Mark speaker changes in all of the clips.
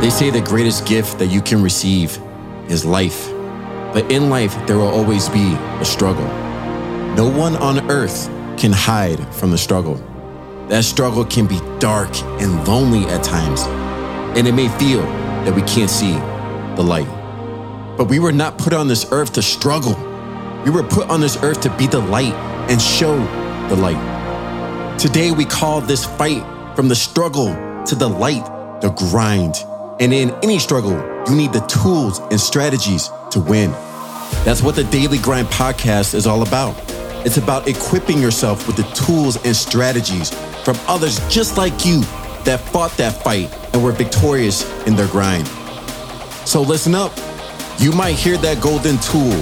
Speaker 1: They say the greatest gift that you can receive is life. But in life, there will always be a struggle. No one on earth can hide from the struggle. That struggle can be dark and lonely at times, and it may feel that we can't see the light. But we were not put on this earth to struggle. We were put on this earth to be the light and show the light. Today, we call this fight from the struggle to the light, the grind. And in any struggle, you need the tools and strategies to win. That's what the Daily Grind podcast is all about. It's about equipping yourself with the tools and strategies from others just like you that fought that fight and were victorious in their grind. So listen up. You might hear that golden tool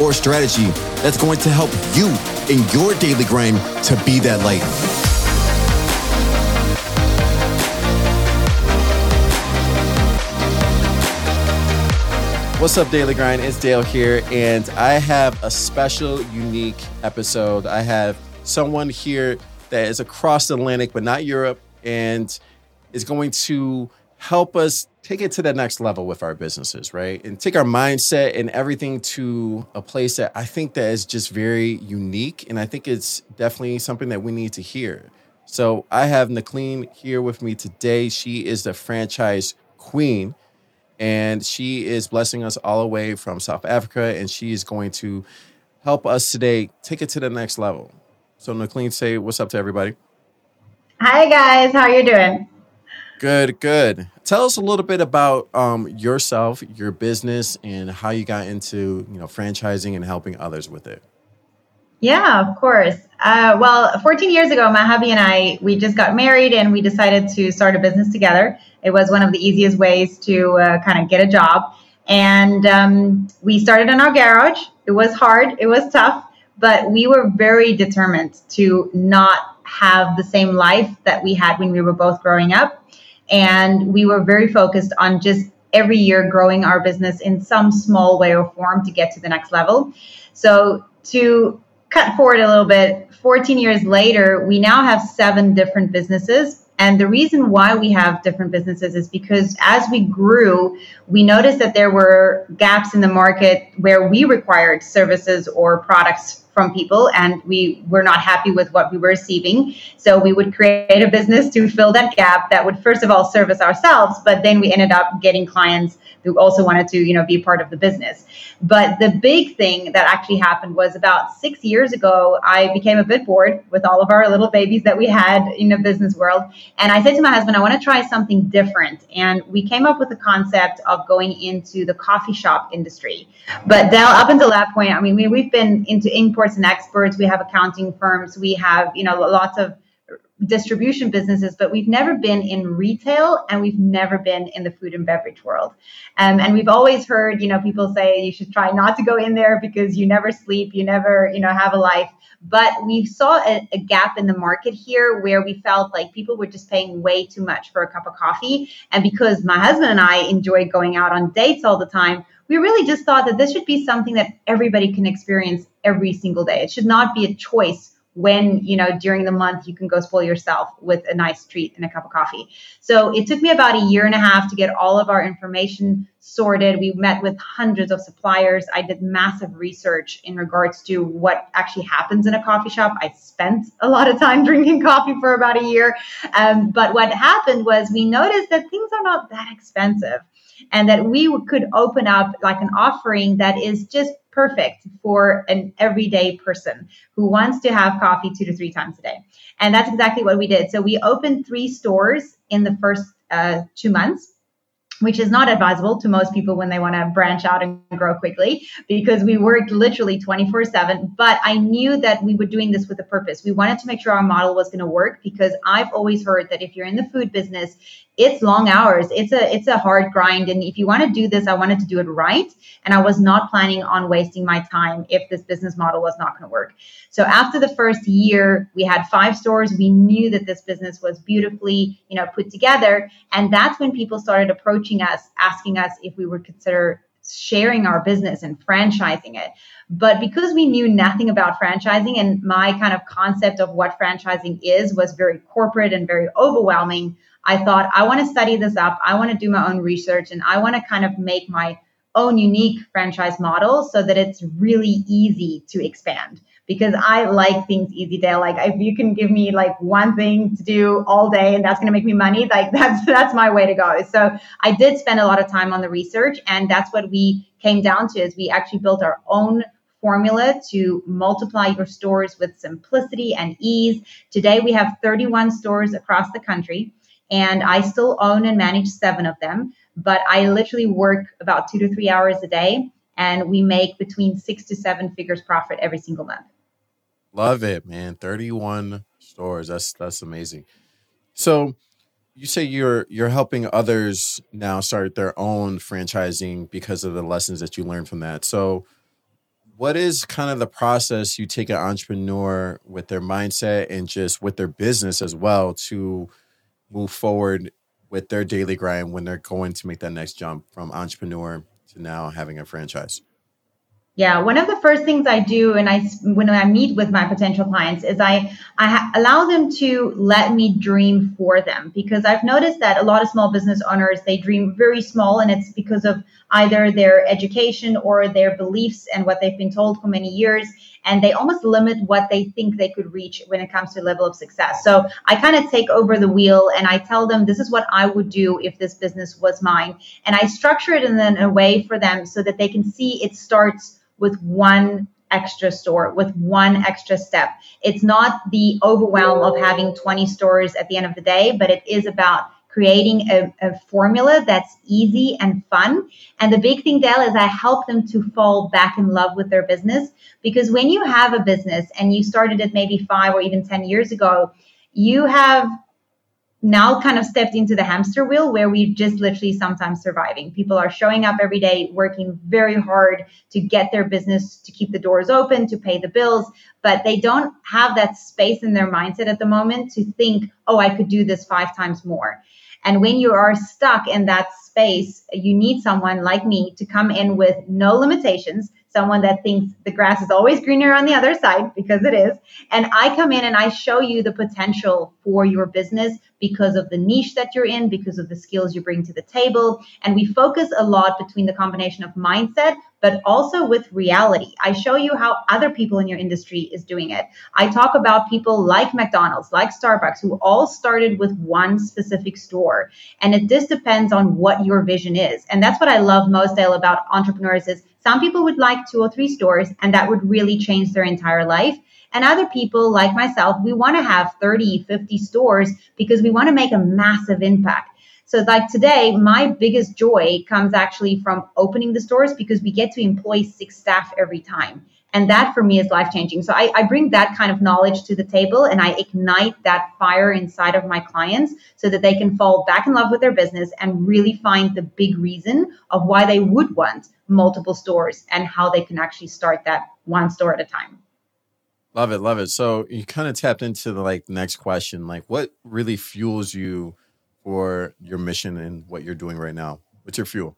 Speaker 1: or strategy that's going to help you in your daily grind to be that light. What's up, Daily Grind? It's Dale here, and I have a special, unique episode. I have someone here that is across the Atlantic, but not Europe, and is going to help us take it to the next level with our businesses, right? And take our mindset and everything to a place that I think that is just very unique. And I think it's definitely something that we need to hear. So I have Nicolene here with me today. She is the franchise queen and she is blessing us all the way from South Africa. And she is going to help us today take it to the next level. So Nicolene, say what's up to everybody.
Speaker 2: Hi guys, how you doing?
Speaker 1: Good, good. Tell us a little bit about um, yourself, your business, and how you got into you know franchising and helping others with it.
Speaker 2: Yeah, of course. Uh, well, 14 years ago, my hubby and I we just got married and we decided to start a business together. It was one of the easiest ways to uh, kind of get a job, and um, we started in our garage. It was hard, it was tough, but we were very determined to not have the same life that we had when we were both growing up and we were very focused on just every year growing our business in some small way or form to get to the next level. So to cut forward a little bit, 14 years later, we now have seven different businesses. And the reason why we have different businesses is because as we grew, we noticed that there were gaps in the market where we required services or products from people and we were not happy with what we were receiving. So we would create a business to fill that gap that would first of all service ourselves, but then we ended up getting clients who also wanted to, you know, be part of the business. But the big thing that actually happened was about six years ago, I became a bit bored with all of our little babies that we had in the business world. And I said to my husband, I want to try something different. And we came up with the concept of going into the coffee shop industry. But Dell, up until that point, I mean, we, we've been into and experts. We have accounting firms. We have, you know, lots of distribution businesses, but we've never been in retail and we've never been in the food and beverage world. Um, and we've always heard, you know, people say you should try not to go in there because you never sleep, you never, you know, have a life. But we saw a, a gap in the market here where we felt like people were just paying way too much for a cup of coffee. And because my husband and I enjoy going out on dates all the time, we really just thought that this should be something that everybody can experience every single day. It should not be a choice when you know during the month you can go spoil yourself with a nice treat and a cup of coffee. So it took me about a year and a half to get all of our information sorted. We met with hundreds of suppliers. I did massive research in regards to what actually happens in a coffee shop. I spent a lot of time drinking coffee for about a year. Um, but what happened was we noticed that things are not that expensive and that we could open up like an offering that is just perfect for an everyday person who wants to have coffee two to three times a day. And that's exactly what we did. So we opened three stores in the first uh, two months which is not advisable to most people when they want to branch out and grow quickly because we worked literally 24 7 but i knew that we were doing this with a purpose we wanted to make sure our model was going to work because i've always heard that if you're in the food business it's long hours. It's a it's a hard grind. And if you want to do this i wanted to do it right. And i was not planning on wasting my time if this business model was not going to work. So after the first year we had five stores. We knew that this business was beautifully you know put together. And that's when people started approaching us asking us if we would consider sharing our business and franchising it. But because we knew nothing about franchising and my kind of concept of what franchising is was very corporate and very overwhelming, I thought, I want to study this up. I want to do my own research and I want to kind of make my own unique franchise model so that it's really easy to expand because I like things easy Dale. Like if you can give me like one thing to do all day and that's going to make me money, like that's that's my way to go. So I did spend a lot of time on the research and that's what we came down to is we actually built our own formula to multiply your stores with simplicity and ease. Today we have 31 stores across the country and I still own and manage 7 of them, but I literally work about 2 to 3 hours a day and we make between 6 to 7 figures profit every single month.
Speaker 1: Love it, man. 31 stores. That's that's amazing. So you say you're you're helping others now start their own franchising because of the lessons that you learned from that. So what is kind of the process you take an entrepreneur with their mindset and just with their business as well to move forward with their daily grind when they're going to make that next jump from entrepreneur to now having a franchise?
Speaker 2: Yeah, one of the first things I do, and I when I meet with my potential clients, is I I ha- allow them to let me dream for them because I've noticed that a lot of small business owners they dream very small, and it's because of either their education or their beliefs and what they've been told for many years, and they almost limit what they think they could reach when it comes to level of success. So I kind of take over the wheel and I tell them this is what I would do if this business was mine, and I structure it in a way for them so that they can see it starts with one extra store with one extra step. It's not the overwhelm of having 20 stores at the end of the day, but it is about creating a, a, formula that's easy and fun. And the big thing, Dale, is I help them to fall back in love with their business because when you have a business and you started it maybe five or even 10 years ago, you have now kind of stepped into the hamster wheel where we're just literally sometimes surviving. People are showing up every day, working very hard to get their business to keep the doors open, to pay the bills, but they don't have that space in their mindset at the moment to think, oh, I could do this five times more. And when you are stuck in that space, you need someone like me to come in with no limitations, someone that thinks the grass is always greener on the other side because it is. And I come in and I show you the potential for your business because of the niche that you're in, because of the skills you bring to the table. And we focus a lot between the combination of mindset, but also with reality. I show you how other people in your industry is doing it. I talk about people like McDonald's, like Starbucks, who all started with one specific store. And it just depends on what your vision is. And that's what I love most, Dale, about entrepreneurs is some people would like two or three stores and that would really change their entire life. And other people like myself, we want to have 30, 50 stores because we want to make a massive impact. So, like today, my biggest joy comes actually from opening the stores because we get to employ six staff every time. And that for me is life changing. So, I, I, bring that kind of knowledge to the table and I ignite that fire inside of my clients so that they can fall back in love with their business and really find the big reason of why they would want multiple stores and how they can actually start that one store at a time.
Speaker 1: Love it, love it. So you kind of tapped into the like next question, like what really fuels you for your mission and what you're doing right now? What's your fuel?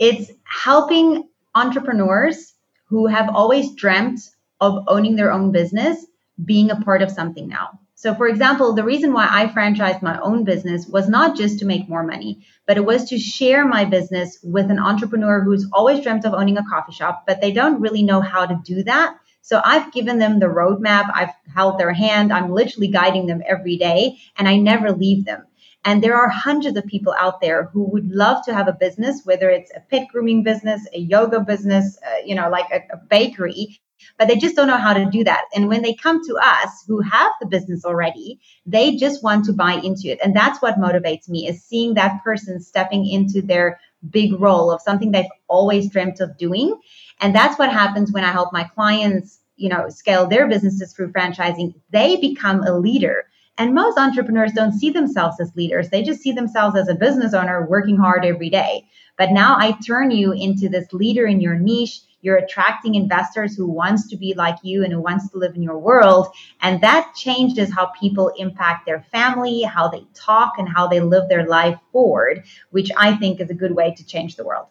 Speaker 2: It's helping entrepreneurs who have always dreamt of owning their own business being a part of something now. So, for example, the reason why I franchised my own business was not just to make more money, but it was to share my business with an entrepreneur who's always dreamt of owning a coffee shop, but they don't really know how to do that. So I've given them the roadmap. I've held their hand. I'm literally guiding them every day and I never leave them. And there are hundreds of people out there who would love to have a business, whether it's a pet grooming business, a yoga business, uh, you know, like a, a bakery, but they just don't know how to do that. And when they come to us who have the business already, they just want to buy into it. And that's what motivates me is seeing that person stepping into their big role of something they've always dreamt of doing and that's what happens when I help my clients, you know, scale their businesses through franchising. They become a leader. And most entrepreneurs don't see themselves as leaders. They just see themselves as a business owner working hard every day. But now I turn you into this leader in your niche. You're attracting investors who wants to be like you and who wants to live in your world. And that changes how people impact their family, how they talk, and how they live their life forward, which I think is a good way to change the world.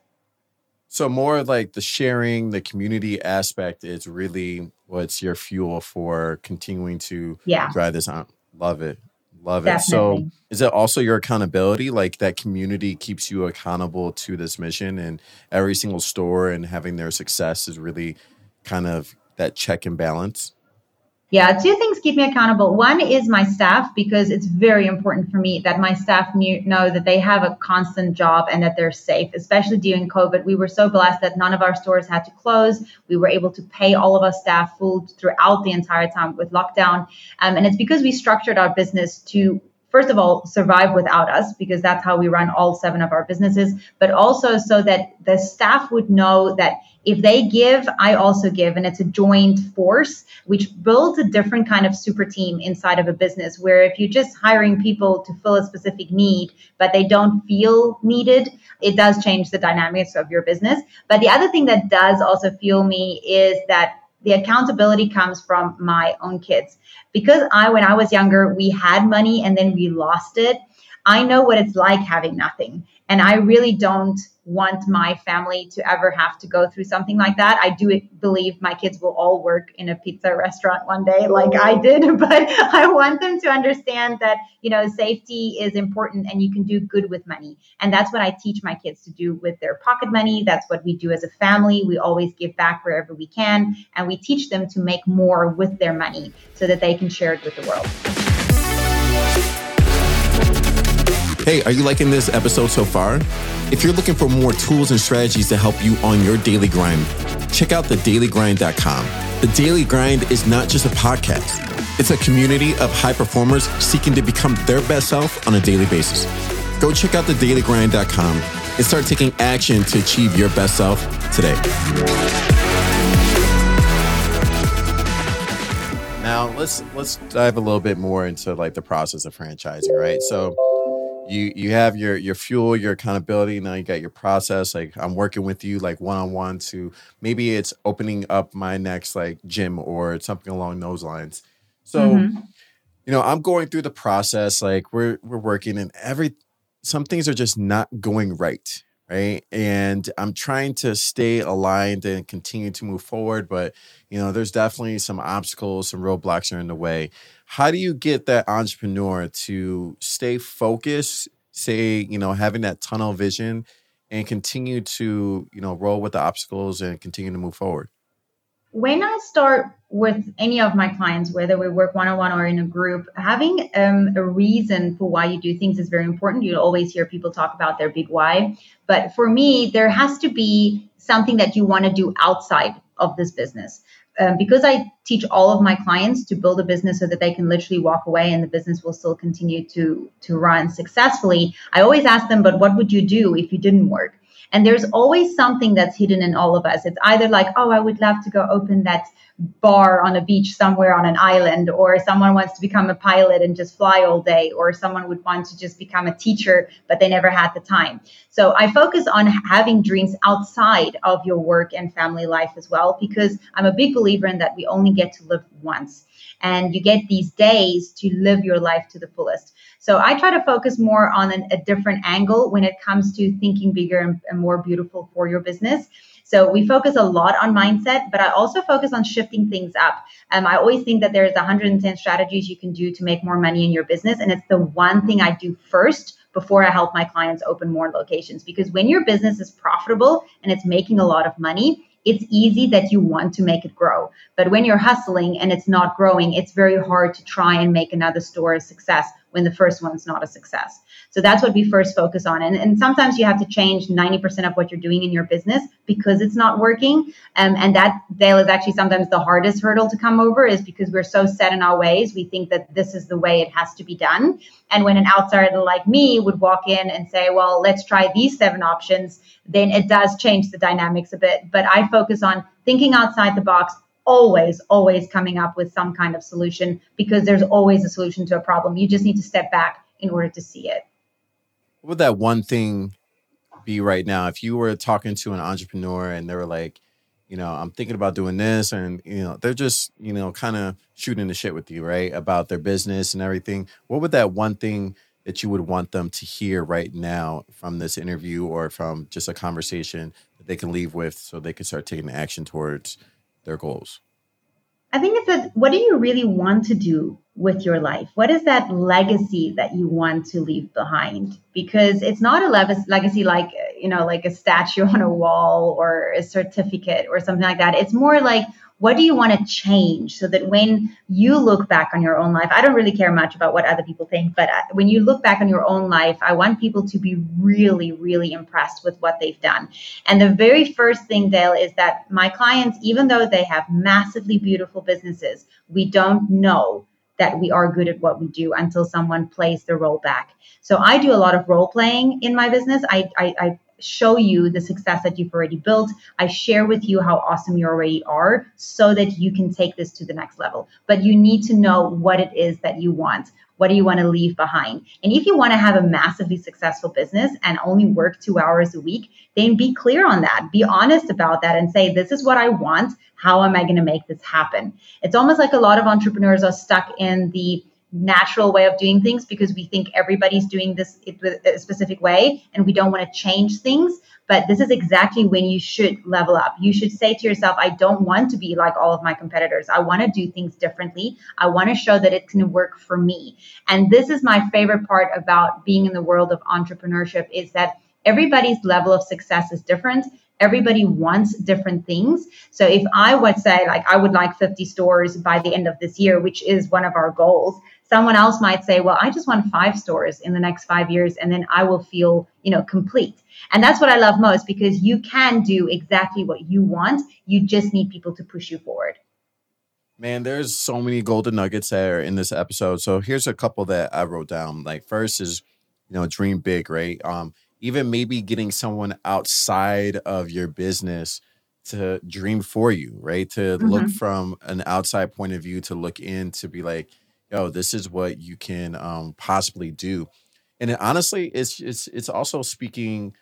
Speaker 1: So more like the sharing, the community aspect is really what's your fuel for continuing to
Speaker 2: yeah.
Speaker 1: drive this on. Love it. Love it. So is it also your accountability? Like that community keeps you accountable to this mission and every single store and having their success is really kind of that check and balance?
Speaker 2: Yeah, two things keep me accountable. One is my staff because it's very important for me that my staff know that they have a constant job and that they're safe, especially during COVID. We were so blessed that none of our stores had to close. We were able to pay all of our staff full throughout the entire time with lockdown. Um, and it's because we structured our business to first of all, survive without us because that's how we run all seven of our businesses, but also so that the staff would know that if they give, I also give. And it's a joint force, which builds a different kind of super team inside of a business where if you're just hiring people to fill a specific need, but they don't feel needed, it does change the dynamics of your business. But the other thing that does also fuel me is that the accountability comes from my own kids because i when i was younger we had money and then we lost it i know what it's like having nothing and I really don't want my family to ever have to go through something like that. I do believe my kids will all work in a pizza restaurant one day, like I did, but I want them to understand that, you know, safety is important and you can do good with money. And that's what I teach my kids to do with their pocket money. That's what we do as a family. We always give back wherever we can. And we teach them to make more with their money so that they can share it with the world.
Speaker 1: Hey, are you liking this episode so far? If you're looking for more tools and strategies to help you on your daily grind, check out thedailygrind.com. The Daily Grind is not just a podcast, it's a community of high performers seeking to become their best self on a daily basis. Go check out thedailygrind.com and start taking action to achieve your best self today. Now let's let's dive a little bit more into like the process of franchising, right? So you you have your your fuel your accountability. Now you got your process. Like i'm working with you like one-on-one to maybe it's opening up my next like gym or something along those lines. So mm-hmm. you know i'm going through the process like we're we're working and every some things are just not going right right? And i'm trying to stay aligned and continue to move forward but you know there's definitely some obstacles some roadblocks are in the way. How do you get that entrepreneur to stay focused say you know having that tunnel vision and continue to you know roll with the obstacles and continue to move forward?
Speaker 2: When i start with any of my clients whether we work one-on-one or in a group having um, a reason for why you do things is very important you'll always hear people talk about their big why but for me there has to be something that you want to do outside of this business um, because I teach all of my clients to build a business so that they can literally walk away and the business will still continue to to run successfully. I always ask them, but what would you do if you didn't work? And there's always something that's hidden in all of us. It's either like, oh, I would love to go open that bar on a beach somewhere on an island, or someone wants to become a pilot and just fly all day, or someone would want to just become a teacher, but they never had the time. So I focus on having dreams outside of your work and family life as well, because I'm a big believer in that we only get to live once. And you get these days to live your life to the fullest. So I try to focus more on an, a different angle when it comes to thinking bigger and, and more beautiful for your business. So we focus a lot on mindset, but I also focus on shifting things up. Um, I always think that there's 110 strategies you can do to make more money in your business, and it's the one thing I do first before I help my clients open more locations. Because when your business is profitable and it's making a lot of money, it's easy that you want to make it grow. But when you're hustling and it's not growing, it's very hard to try and make another store a success when the first one's not a success. So that's what we first focus on. And, and sometimes you have to change 90% of what you're doing in your business because it's not working. Um, and that, Dale, is actually sometimes the hardest hurdle to come over is because we're so set in our ways. We think that this is the way it has to be done. And when an outsider like me would walk in and say, well, let's try these seven options, then it does change the dynamics a bit. But I focus on thinking outside the box, always, always coming up with some kind of solution because there's always a solution to a problem. You just need to step back in order to see it.
Speaker 1: What would that one thing be right now? If you were talking to an entrepreneur and they were like, you know, I'm thinking about doing this, and you know, they're just, you know, kind of shooting the shit with you, right, about their business and everything. What would that one thing that you would want them to hear right now from this interview or from just a conversation that they can leave with so they can start taking action towards their goals?
Speaker 2: I think it's that what do you really want to do with your life? What is that legacy that you want to leave behind? Because it's not a legacy like, you know, like a statue on a wall or a certificate or something like that. It's more like, what do you want to change so that when you look back on your own life, I don't really care much about what other people think, but uh, when you look back on your own life, I want people to be really, really impressed with what they've done. And the very first thing, Dale, is that my clients, even though they have massively beautiful businesses, we don't know that we are good at what we do until someone plays the role back. So I do a lot of role playing in my business. I, I, I show you the success that you've already built. I share with you how awesome you already are so that you can take this to the next level. But you need to know what it is that you want. What do you want to leave behind? And if you want to have a massively successful business and only work two hours a week, then be clear on that. Be honest about that and say, this is what I want. How am I going to make this happen? It's almost like a lot of entrepreneurs are stuck in the natural way of doing things because we think everybody's doing this a specific way and we don't want to change things. But this is exactly when you should level up. You should say to yourself, I don't want to be like all of my competitors. I want to do things differently. I want to show that it can work for me. And this is my favorite part about being in the world of entrepreneurship is that everybody's level of success is different everybody wants different things. So if I would say like I would like 50 stores by the end of this year, which is one of our goals, someone else might say, well, I just want five stores in the next 5 years and then I will feel, you know, complete. And that's what I love most because you can do exactly what you want. You just need people to push you forward.
Speaker 1: Man, there's so many golden nuggets there in this episode. So here's a couple that I wrote down. Like first is, you know, dream big, right? Um, even maybe getting someone outside of your business to dream for you, right? To mm-hmm. look from an outside point of view, to look in, to be like, yo, this is what you can um, possibly do. And it, honestly, it's it's it's also speaking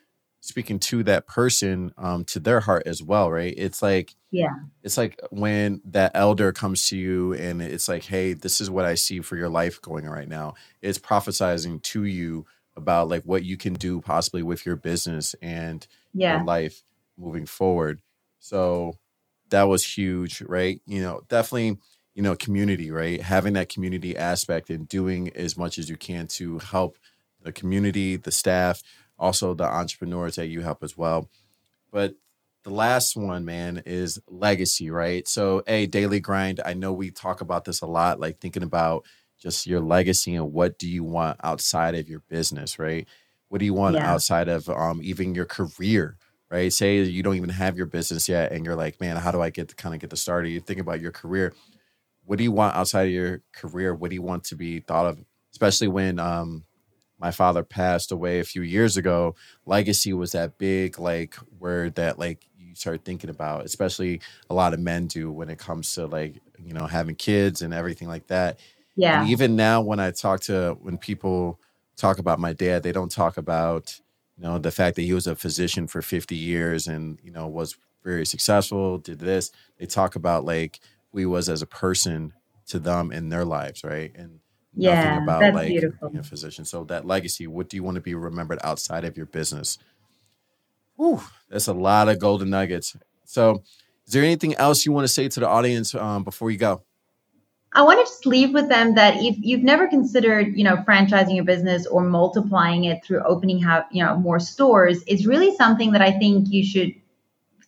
Speaker 1: speaking to that person um, to their heart as well, right? It's like
Speaker 2: yeah,
Speaker 1: it's like when that elder comes to you and it's like, hey, this is what I see for your life going right now. It's prophesizing to you about like what you can do possibly with your business and yeah. your life moving forward. So that was huge, right? You know, definitely, you know, community, right? Having that community aspect and doing as much as you can to help the community, the staff, also the entrepreneurs that you help as well. But the last one, man, is legacy, right? So, a daily grind. I know we talk about this a lot, like thinking about just your legacy and what do you want outside of your business, right? What do you want yeah. outside of um, even your career, right? Say you don't even have your business yet, and you're like, man, how do I get to kind of get the start? You think about your career. What do you want outside of your career? What do you want to be thought of? Especially when um, my father passed away a few years ago. Legacy was that big like word that like you start thinking about, especially a lot of men do when it comes to like you know having kids and everything like that
Speaker 2: yeah.
Speaker 1: And even now, when I talk to when people talk about my dad, they don't talk about you know the fact that he was a physician for 50 years and you know was very successful, did this. They talk about like who he was as a person to them in their lives, right? And
Speaker 2: yeah, nothing about that's like beautiful.
Speaker 1: being a physician. So that legacy, what do you want to be remembered outside of your business? Whew, that's a lot of golden nuggets. So, is there anything else you want to say to the audience um, before you go?
Speaker 2: I want to just leave with them that if you've never considered, you know, franchising your business or multiplying it through opening, have you know, more stores, it's really something that I think you should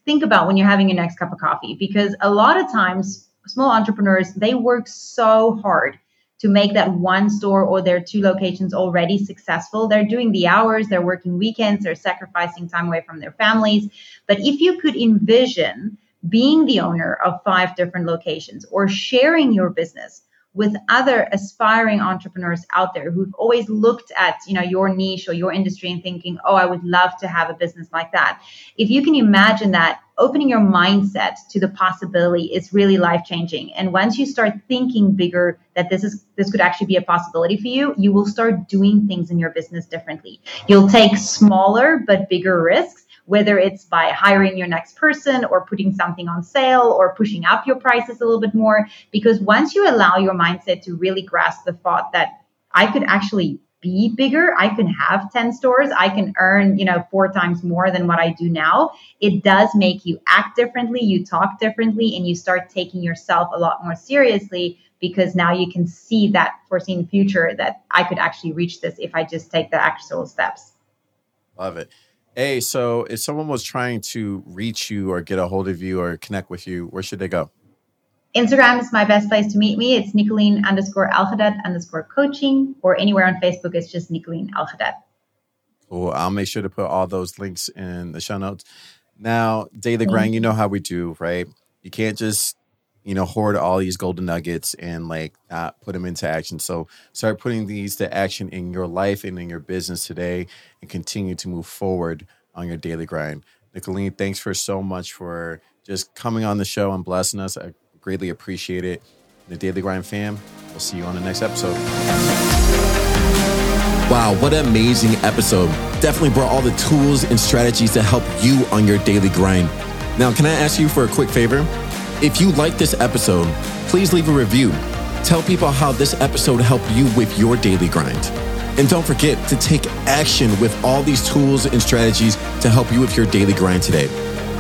Speaker 2: think about when you're having your next cup of coffee. Because a lot of times, small entrepreneurs they work so hard to make that one store or their two locations already successful. They're doing the hours, they're working weekends, they're sacrificing time away from their families. But if you could envision being the owner of five different locations or sharing your business with other aspiring entrepreneurs out there who've always looked at you know your niche or your industry and thinking oh i would love to have a business like that. If you can imagine that opening your mindset to the possibility is really life changing and once you start thinking bigger that this is this could actually be a possibility for you you will start doing things in your business differently. You'll take smaller but bigger risks whether it's by hiring your next person or putting something on sale or pushing up your prices a little bit more. Because once you allow your mindset to really grasp the thought that I could actually be bigger. I can have 10 stores. I can earn, you know, four times more than what I do now. It does make you act differently, you talk differently, and you start taking yourself a lot more seriously because now you can see that foreseen future that I could actually reach this if I just take the actual steps.
Speaker 1: Love it. Hey, so if someone was trying to reach you or get a hold of you or connect with you, where should they go?
Speaker 2: Instagram is my best place to meet me. It's Nicolene underscore Elhadad underscore coaching, or anywhere on Facebook, it's just Nicolene Elhadad.
Speaker 1: Cool. I'll make sure to put all those links in the show notes. Now, Daily Grind, you know how we do, right? You can't just, you know, hoard all these golden nuggets and like not put them into action. So start putting these to action in your life and in your business today and continue to move forward on your daily grind. Nicolene, thanks for so much for just coming on the show and blessing us. I Greatly appreciate it. The Daily Grind fam, we'll see you on the next episode. Wow, what an amazing episode. Definitely brought all the tools and strategies to help you on your daily grind. Now, can I ask you for a quick favor? If you like this episode, please leave a review. Tell people how this episode helped you with your daily grind. And don't forget to take action with all these tools and strategies to help you with your daily grind today.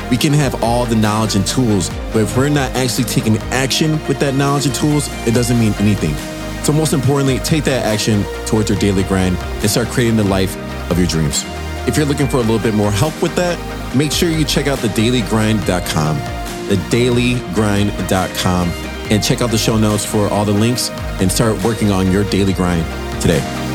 Speaker 1: We can have all the knowledge and tools, but if we're not actually taking action with that knowledge and tools, it doesn't mean anything. So, most importantly, take that action towards your daily grind and start creating the life of your dreams. If you're looking for a little bit more help with that, make sure you check out thedailygrind.com, thedailygrind.com, and check out the show notes for all the links and start working on your daily grind today.